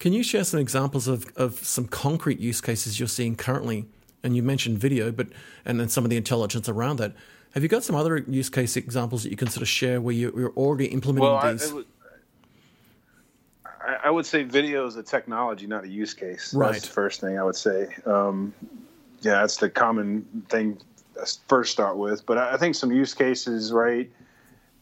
Can you share some examples of, of some concrete use cases you're seeing currently? And you mentioned video, but and then some of the intelligence around that. Have you got some other use case examples that you can sort of share where you, are already implementing well, these? I, I, would say video is a technology, not a use case. Right. That's the first thing I would say. Um, yeah, that's the common thing first start with. But I think some use cases, right?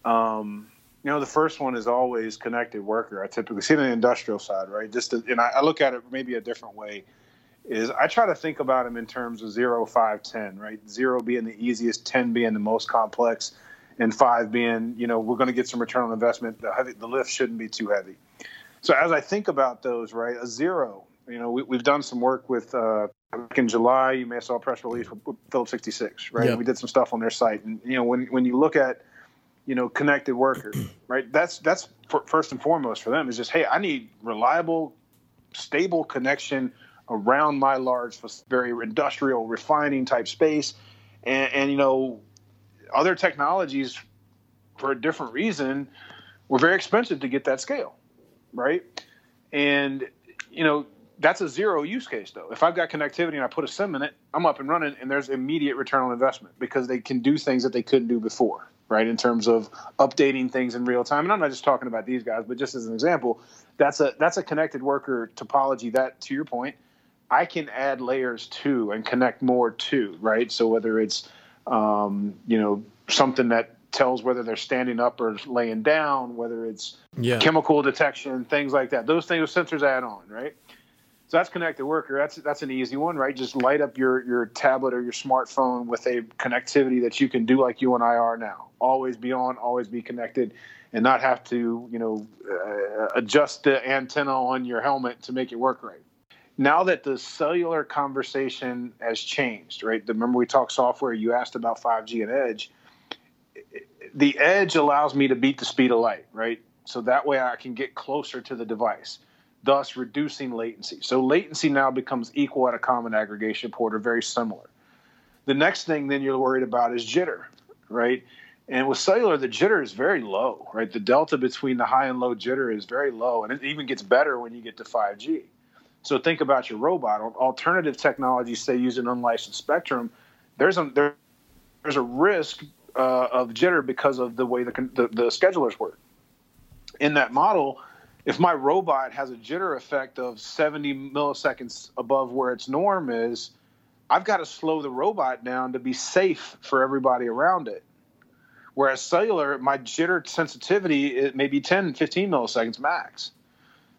Um, you know, the first one is always connected worker. I typically see it on the industrial side, right? Just to, and I, I, look at it maybe a different way. Is I try to think about them in terms of zero, five, ten, right? Zero being the easiest, ten being the most complex, and five being, you know, we're going to get some return on investment. The, heavy, the lift shouldn't be too heavy. So as I think about those, right, a zero, you know, we, have done some work with uh, in July. You may have saw a press release with Phillips 66, right? Yeah. We did some stuff on their site, and you know, when when you look at you know connected workers, right? That's that's for, first and foremost for them is just hey, I need reliable, stable connection around my large, very industrial refining type space, and, and you know, other technologies for a different reason were very expensive to get that scale, right? And you know, that's a zero use case though. If I've got connectivity and I put a sim in it, I'm up and running, and there's immediate return on investment because they can do things that they couldn't do before, right? In terms of updating things in real time. And I'm not just talking about these guys, but just as an example, that's a that's a connected worker topology that, to your point, I can add layers to and connect more to, right? So whether it's um, you know something that tells whether they're standing up or laying down, whether it's yeah. chemical detection, things like that. Those things, sensors add on, right? So that's connected worker. That's that's an easy one, right? Just light up your your tablet or your smartphone with a connectivity that you can do like you and I are now. Always be on, always be connected, and not have to you know uh, adjust the antenna on your helmet to make it work right. Now that the cellular conversation has changed, right? Remember we talked software. You asked about 5G and Edge. The Edge allows me to beat the speed of light, right? So that way I can get closer to the device thus reducing latency. So latency now becomes equal at a common aggregation port or very similar. The next thing then you're worried about is jitter, right? And with cellular, the jitter is very low, right? The delta between the high and low jitter is very low, and it even gets better when you get to 5G. So think about your robot. Alternative technologies, say use an unlicensed spectrum, there's a there, there's a risk uh, of jitter because of the way the, the the schedulers work. In that model, if my robot has a jitter effect of 70 milliseconds above where its norm is, I've got to slow the robot down to be safe for everybody around it. Whereas cellular, my jitter sensitivity it may be 10, 15 milliseconds max.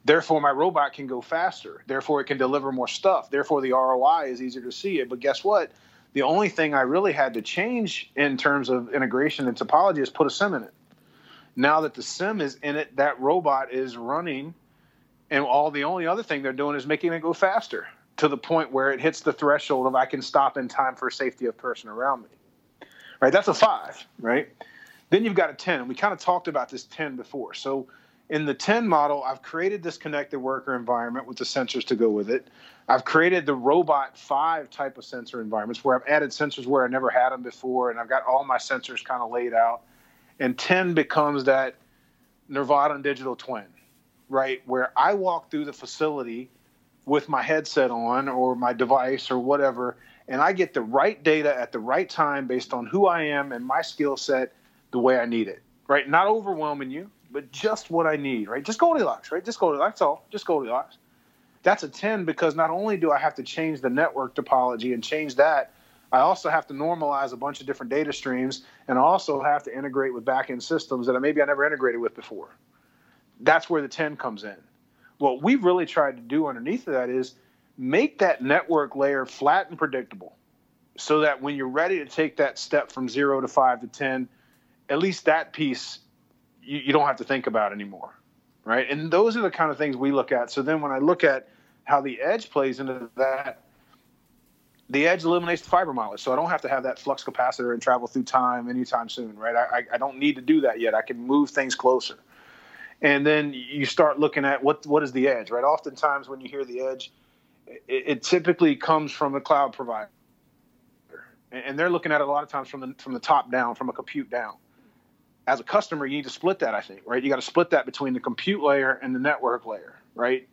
Therefore, my robot can go faster. Therefore, it can deliver more stuff. Therefore, the ROI is easier to see it. But guess what? The only thing I really had to change in terms of integration and topology is put a SIM in it. Now that the SIM is in it, that robot is running, and all the only other thing they're doing is making it go faster to the point where it hits the threshold of I can stop in time for safety of person around me. Right? That's a five, right? Then you've got a 10. We kind of talked about this 10 before. So in the 10 model, I've created this connected worker environment with the sensors to go with it. I've created the robot 5 type of sensor environments where I've added sensors where I never had them before, and I've got all my sensors kind of laid out. And 10 becomes that Nirvana digital twin, right? Where I walk through the facility with my headset on or my device or whatever, and I get the right data at the right time based on who I am and my skill set the way I need it, right? Not overwhelming you, but just what I need, right? Just Goldilocks, right? Just Goldilocks, all. Just Goldilocks. That's a 10 because not only do I have to change the network topology and change that, I also have to normalize a bunch of different data streams and also have to integrate with backend systems that maybe I never integrated with before. That's where the 10 comes in. What we've really tried to do underneath of that is make that network layer flat and predictable so that when you're ready to take that step from zero to five to 10, at least that piece you, you don't have to think about anymore. Right. And those are the kind of things we look at. So then when I look at how the edge plays into that, the edge eliminates the fiber mileage, so I don't have to have that flux capacitor and travel through time anytime soon, right? I, I don't need to do that yet. I can move things closer, and then you start looking at what what is the edge, right? Oftentimes, when you hear the edge, it, it typically comes from a cloud provider, and they're looking at it a lot of times from the from the top down, from a compute down. As a customer, you need to split that, I think, right? You got to split that between the compute layer and the network layer, right?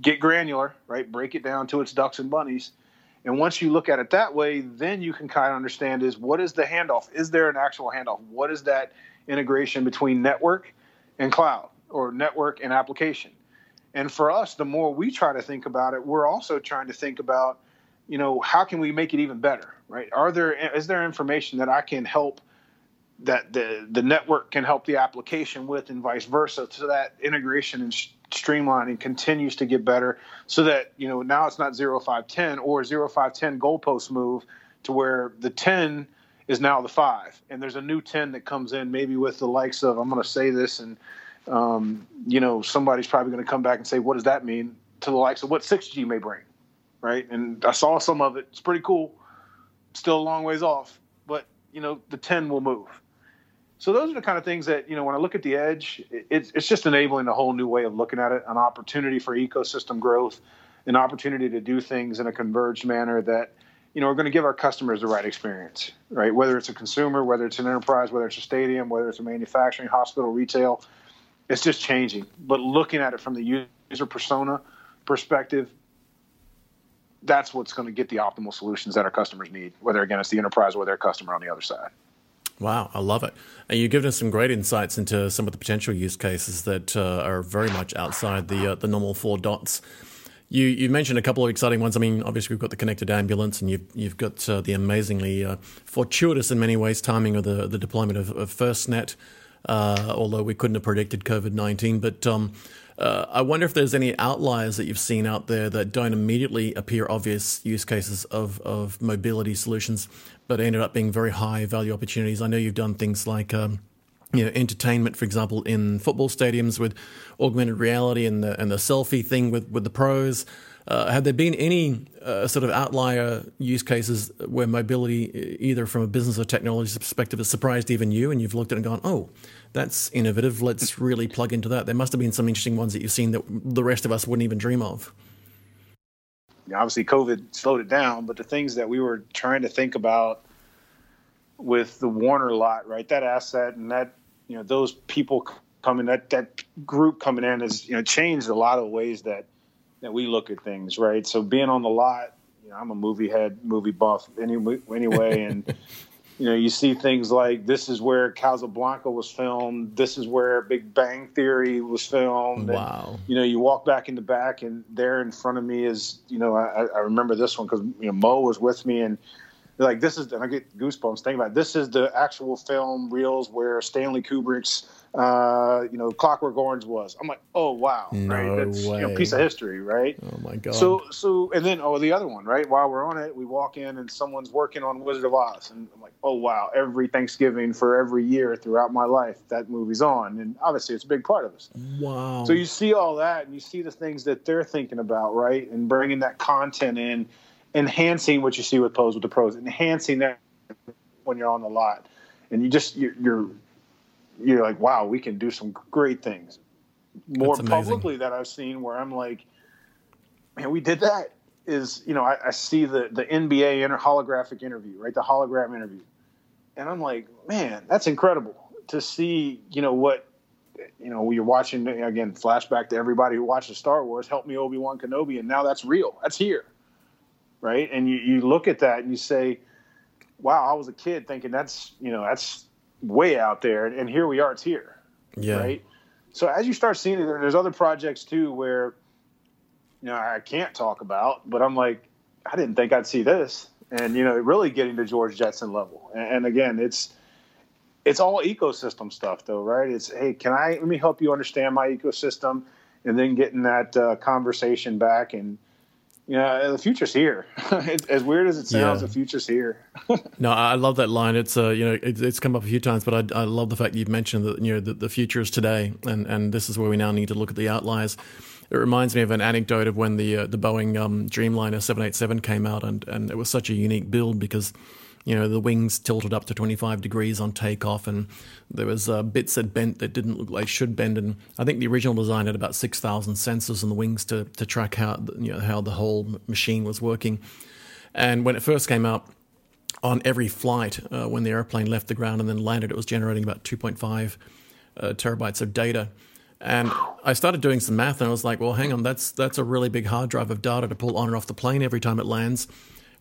Get granular, right? Break it down to its ducks and bunnies and once you look at it that way, then you can kind of understand is what is the handoff? Is there an actual handoff? What is that integration between network and cloud or network and application? And for us, the more we try to think about it, we're also trying to think about, you know, how can we make it even better, right? Are there is there information that I can help that the the network can help the application with and vice versa so that integration and streamlining continues to get better so that you know now it's not 0510 or 0510 goalpost move to where the 10 is now the 5 and there's a new 10 that comes in maybe with the likes of i'm going to say this and um, you know somebody's probably going to come back and say what does that mean? To the likes of what 6g may bring right? And i saw some of it. It's pretty cool. Still a long ways off but you know the 10 will move so those are the kind of things that you know when I look at the edge, it's it's just enabling a whole new way of looking at it, an opportunity for ecosystem growth, an opportunity to do things in a converged manner that you know we're going to give our customers the right experience, right? Whether it's a consumer, whether it's an enterprise, whether it's a stadium, whether it's a manufacturing, hospital, retail, it's just changing. But looking at it from the user persona perspective, that's what's going to get the optimal solutions that our customers need. Whether again it's the enterprise or their customer on the other side. Wow, I love it. And you've given us some great insights into some of the potential use cases that uh, are very much outside the uh, the normal four dots. You you mentioned a couple of exciting ones. I mean, obviously we've got the connected ambulance, and you've you've got uh, the amazingly uh, fortuitous in many ways timing of the the deployment of, of FirstNet. Uh, although we couldn't have predicted COVID nineteen, but um, uh, I wonder if there's any outliers that you've seen out there that don't immediately appear obvious use cases of, of mobility solutions, but ended up being very high value opportunities. I know you've done things like. Um, you know, entertainment, for example, in football stadiums with augmented reality and the and the selfie thing with, with the pros. Uh, have there been any uh, sort of outlier use cases where mobility, either from a business or technology perspective, has surprised even you, and you've looked at it and gone, "Oh, that's innovative. Let's really plug into that. There must have been some interesting ones that you've seen that the rest of us wouldn't even dream of. know, obviously COVID slowed it down, but the things that we were trying to think about with the Warner lot, right? That asset and that you know those people coming that that group coming in has you know changed a lot of ways that that we look at things, right? So being on the lot, you know, I'm a movie head, movie buff anyway, anyway and you know, you see things like this is where Casablanca was filmed. This is where Big Bang Theory was filmed. Wow. And, you know, you walk back in the back, and there in front of me is, you know, I, I remember this one because you know Mo was with me, and like this is, and I get goosebumps thinking about it. this is the actual film reels where Stanley Kubrick's uh, you know, Clockwork Orange was. I'm like, oh wow, no right? That's way. you know, piece of history, right? Oh my god. So so and then oh the other one, right? While we're on it, we walk in and someone's working on Wizard of Oz, and I'm like, oh wow, every Thanksgiving for every year throughout my life, that movie's on, and obviously it's a big part of us. wow. So you see all that, and you see the things that they're thinking about, right? And bringing that content in, enhancing what you see with pose with the pros, enhancing that when you're on the lot, and you just you're, you're you're like, wow, we can do some great things. More publicly that I've seen where I'm like, man, we did that. Is you know I, I see the the NBA inter- holographic interview, right? The hologram interview, and I'm like, man, that's incredible to see. You know what? You know, you're watching again. Flashback to everybody who watches Star Wars. Help me, Obi Wan Kenobi, and now that's real. That's here, right? And you you look at that and you say, wow, I was a kid thinking that's you know that's way out there, and here we are. It's here yeah. right? So as you start seeing it, there's other projects too where you know I can't talk about, but I'm like, I didn't think I'd see this, and you know, really getting to George Jetson level. And, and again, it's it's all ecosystem stuff, though, right? It's hey, can I let me help you understand my ecosystem, and then getting that uh, conversation back and. Know, the future's here. as weird as it sounds, Yeah. the future's here. No, I love that line. It's uh, you know, it, it's come up a few times, but I, I love the fact you've mentioned that you know the, the future is today, and and this is where we now need to look at the outliers. It reminds me of an anecdote of when the uh, the Boeing um, Dreamliner 787 came out, and and it was such a unique build because. You know the wings tilted up to 25 degrees on takeoff, and there was uh, bits that bent that didn't look like should bend. And I think the original design had about 6,000 sensors on the wings to to track how you know how the whole machine was working. And when it first came out, on every flight uh, when the airplane left the ground and then landed, it was generating about 2.5 uh, terabytes of data. And I started doing some math, and I was like, "Well, hang on, that's that's a really big hard drive of data to pull on and off the plane every time it lands."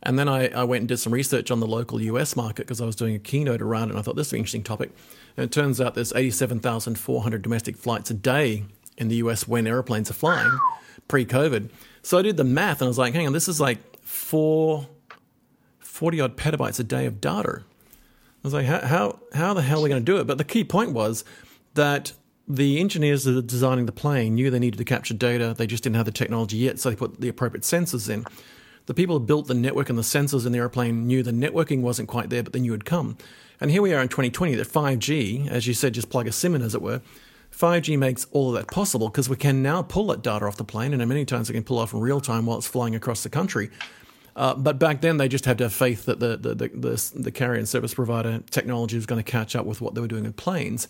And then I, I went and did some research on the local US market because I was doing a keynote around it, and I thought this is an interesting topic. And it turns out there's 87,400 domestic flights a day in the US when airplanes are flying pre-COVID. So I did the math, and I was like, "Hang on, this is like four 40 odd petabytes a day of data. I was like, how, how, how the hell are we going to do it? But the key point was that the engineers that are designing the plane knew they needed to capture data. They just didn't have the technology yet, so they put the appropriate sensors in. The people who built the network and the sensors in the airplane knew the networking wasn't quite there, but they knew it'd come. And here we are in 2020 that 5G, as you said, just plug a SIM in, as it were. 5G makes all of that possible because we can now pull that data off the plane, and many times we can pull off in real time while it's flying across the country. Uh, but back then, they just had to have faith that the the, the, the, the carrier and service provider technology was going to catch up with what they were doing in planes.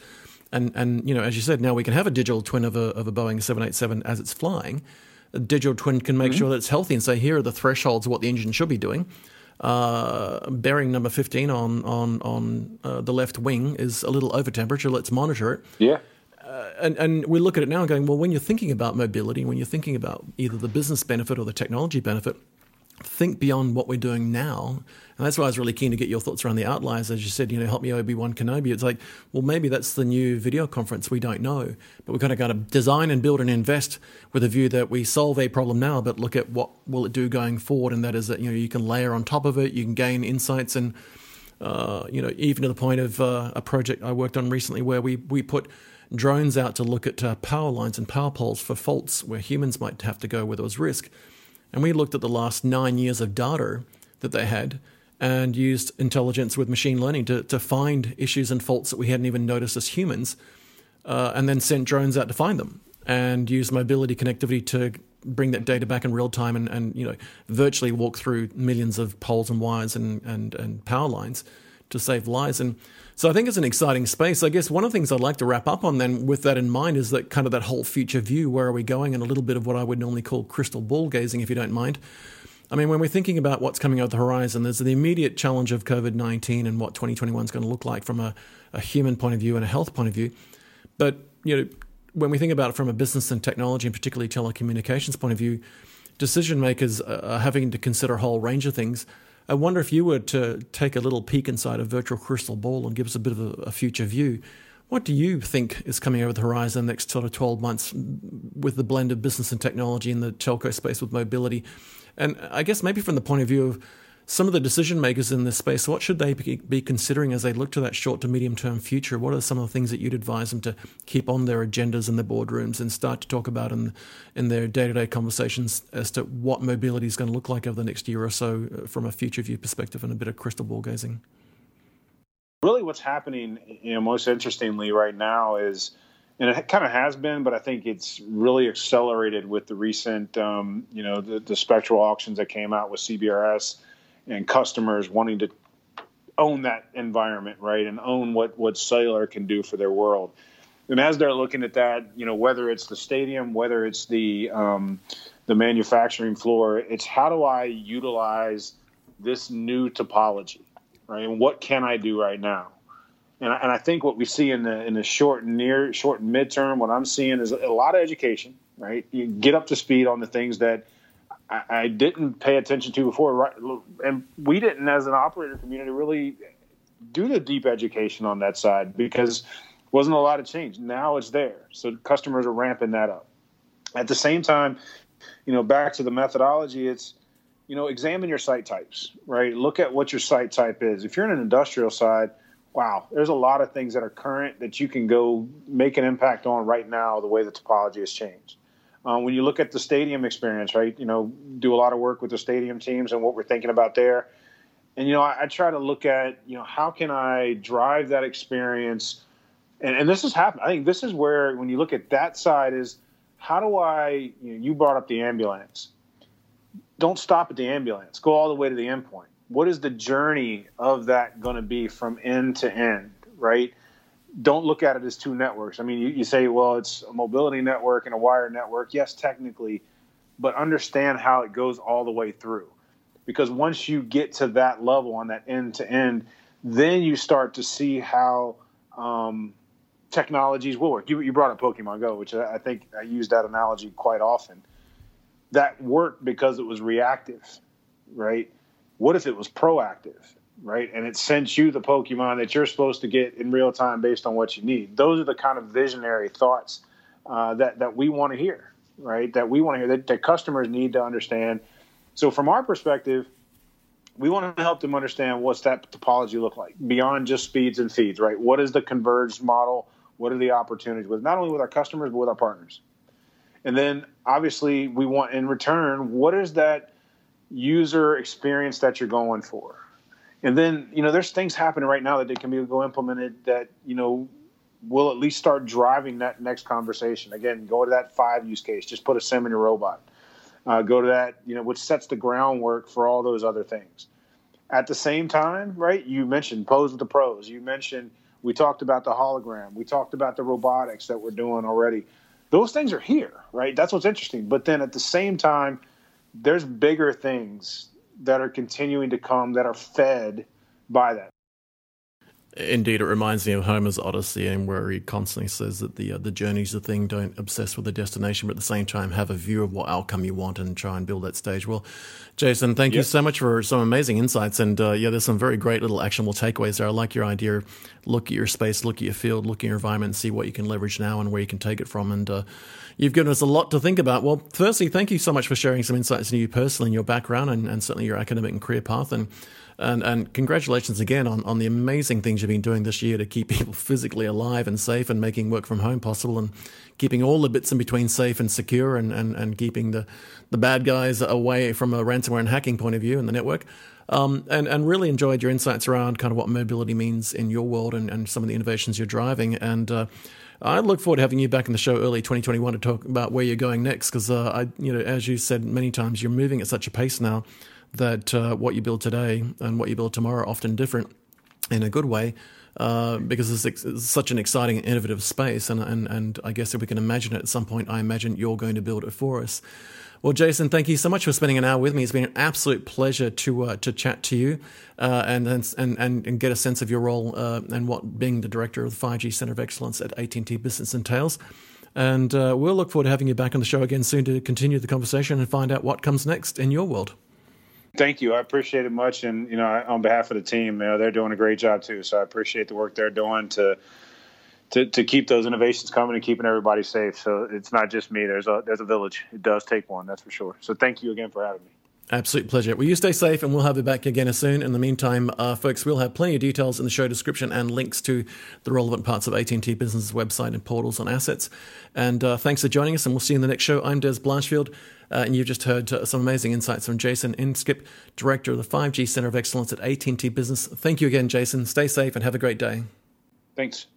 And and you know, as you said, now we can have a digital twin of a of a Boeing 787 as it's flying. A digital twin can make sure that it's healthy and say, here are the thresholds of what the engine should be doing. Uh, bearing number 15 on on on uh, the left wing is a little over temperature. Let's monitor it Yeah. and, and we look at it now and going, well, when you're thinking about mobility, when you're thinking about either the business benefit or the technology benefit, think beyond what we're doing now. And that's why I was really keen to get your thoughts around the outliers. As you said, you know, help me Obi Wan Kenobi. It's like, well, maybe that's the new video conference. We don't know, but we've got to design and build and invest with a view that we solve a problem now, but look at what will it do going forward. And that is that you know you can layer on top of it, you can gain insights and uh, you know, even to the point of uh, a project I worked on recently where we, we put drones out to look at uh, power lines and power poles for faults where humans might have to go where there was risk. And we looked at the last nine years of data that they had and used intelligence with machine learning to, to find issues and faults that we hadn't even noticed as humans, uh, and then sent drones out to find them and use mobility connectivity to bring that data back in real time and, and you know virtually walk through millions of poles and wires and, and, and power lines to save lives. And so I think it's an exciting space. I guess one of the things I'd like to wrap up on then with that in mind is that kind of that whole future view, where are we going, and a little bit of what I would normally call crystal ball gazing, if you don't mind. I mean, when we're thinking about what's coming over the horizon, there's the immediate challenge of COVID 19 and what 2021 is going to look like from a, a human point of view and a health point of view. But, you know, when we think about it from a business and technology, and particularly telecommunications point of view, decision makers uh, are having to consider a whole range of things. I wonder if you were to take a little peek inside a virtual crystal ball and give us a bit of a, a future view. What do you think is coming over the horizon next sort of 12 months mm, with the blend of business and technology in the telco space with mobility? And I guess maybe from the point of view of some of the decision makers in this space, what should they be considering as they look to that short to medium term future? What are some of the things that you'd advise them to keep on their agendas in their boardrooms and start to talk about in in their day to day conversations as to what mobility is going to look like over the next year or so uh, from a future view perspective and a bit of crystal ball gazing? Really, what's happening, you know, most interestingly right now is and it kind of has been, but I think it's really accelerated with the recent, um, you know, the, the, spectral auctions that came out with CBRS and customers wanting to own that environment, right, and own what what cellular can do for their world. And as they're looking at that, you know, whether it's the stadium, whether it's the um, the manufacturing floor, it's how do I utilize this new topology, right? And what can I do right now? And I, and I think what we see in the in the short and near short and midterm, what I'm seeing is a lot of education, right? You get up to speed on the things that I, I didn't pay attention to before, right? And we didn't, as an operator community, really do the deep education on that side because wasn't a lot of change. Now it's there, so customers are ramping that up. At the same time, you know, back to the methodology, it's you know, examine your site types, right? Look at what your site type is. If you're in an industrial side, wow, there's a lot of things that are current that you can go make an impact on right now. The way the topology has changed. Um, when you look at the stadium experience, right? You know, do a lot of work with the stadium teams and what we're thinking about there. And you know, I, I try to look at you know how can I drive that experience, and, and this has happened. I think this is where when you look at that side is how do I? You, know, you brought up the ambulance. Don't stop at the ambulance. Go all the way to the endpoint. What is the journey of that going to be from end to end? Right don't look at it as two networks. I mean, you, you, say, well, it's a mobility network and a wire network. Yes, technically, but understand how it goes all the way through. Because once you get to that level on that end to end, then you start to see how um, technologies will work. You, you brought up Pokemon Go, which I think I use that analogy quite often. That worked because it was reactive, right? What if it was proactive? right? And it sends you the Pokemon that you're supposed to get in real time based on what you need. Those are the kind of visionary thoughts uh, that that we want to hear, right? That we want to hear that, that customers need to understand. So from our perspective, we want to help them understand what's that topology look like beyond just speeds and feeds, right? What is the converged model? What are the opportunities with not only with our customers but with our partners? And then obviously we want in return, what is that user experience that you're going for? and then you know there's things happening right now that they can be go implemented that you know will at least start driving that next conversation. Again go to that five use case. Just put a sim in your robot. Uh, go to that you know which sets the groundwork for all those other things. At the same time right you mentioned pose with the pros. You mentioned we talked about the hologram. We talked about the robotics that we're doing already. Those things are here right? That's what's interesting. But then at the same time there's bigger things that are continuing to come that are fed by that. Indeed, it reminds me of Homer's Odyssey, and where he constantly says that the uh, the journey's the thing. Don't obsess with the destination, but at the same time, have a view of what outcome you want and try and build that stage. Well, Jason, thank yep. you so much for some amazing insights, and uh, yeah, there's some very great little actionable takeaways there. I like your idea. Look at your space, look at your field, look at your environment, and see what you can leverage now and where you can take it from. And uh, you've given us a lot to think about. Well, firstly, thank you so much for sharing some insights into you personally and your background, and, and certainly your academic and career path. And and, and congratulations again on, on the amazing things you've been doing this year to keep people physically alive and safe and making work from home possible and keeping all the bits in between safe and secure and, and, and keeping the, the bad guys away from a ransomware and hacking point of view in the network. Um, and, and really enjoyed your insights around kind of what mobility means in your world and, and some of the innovations you're driving. And uh, I look forward to having you back in the show early 2021 to talk about where you're going next. Because uh, I, you know, as you said many times, you're moving at such a pace now that uh, what you build today and what you build tomorrow are often different. in a good way. Uh, because it's, it's, such an exciting and innovative space, and, and and I guess if we can imagine it at some point, I imagine you're going to build it for us. Well, Jason, thank you so much for spending an hour with me. It's been an absolute pleasure to uh, to chat to you uh, and, and and and get a sense of your role uh, and what being the director of the 5G Center of Excellence at AT&T Business entails. And uh, we'll look forward to having you back on the show again soon to continue the conversation and find out what comes next in your world. Thank you. I appreciate it much. And, you know, on behalf of the team, you know, they're doing a great job too. So I appreciate the work they're doing to, to, to keep those innovations coming and keeping everybody safe. So it's not just me. There's a, there's a village. It does take one. That's for sure. So thank you again for having me. Absolute pleasure. Well, you stay safe, and we'll have you back again soon. In the meantime, uh, folks, we'll have plenty of details in the show description and links to the relevant parts of AT&T Business' website and portals on assets. And uh, thanks for joining us, and we'll see you in the next show. I'm Dez Blanchfield, uh, and you've just heard uh, some amazing insights from Jason Inskeep, Director of the 5G Center of Excellence at AT&T Business. Thank you again, Jason. Stay safe and have a great day. Thanks.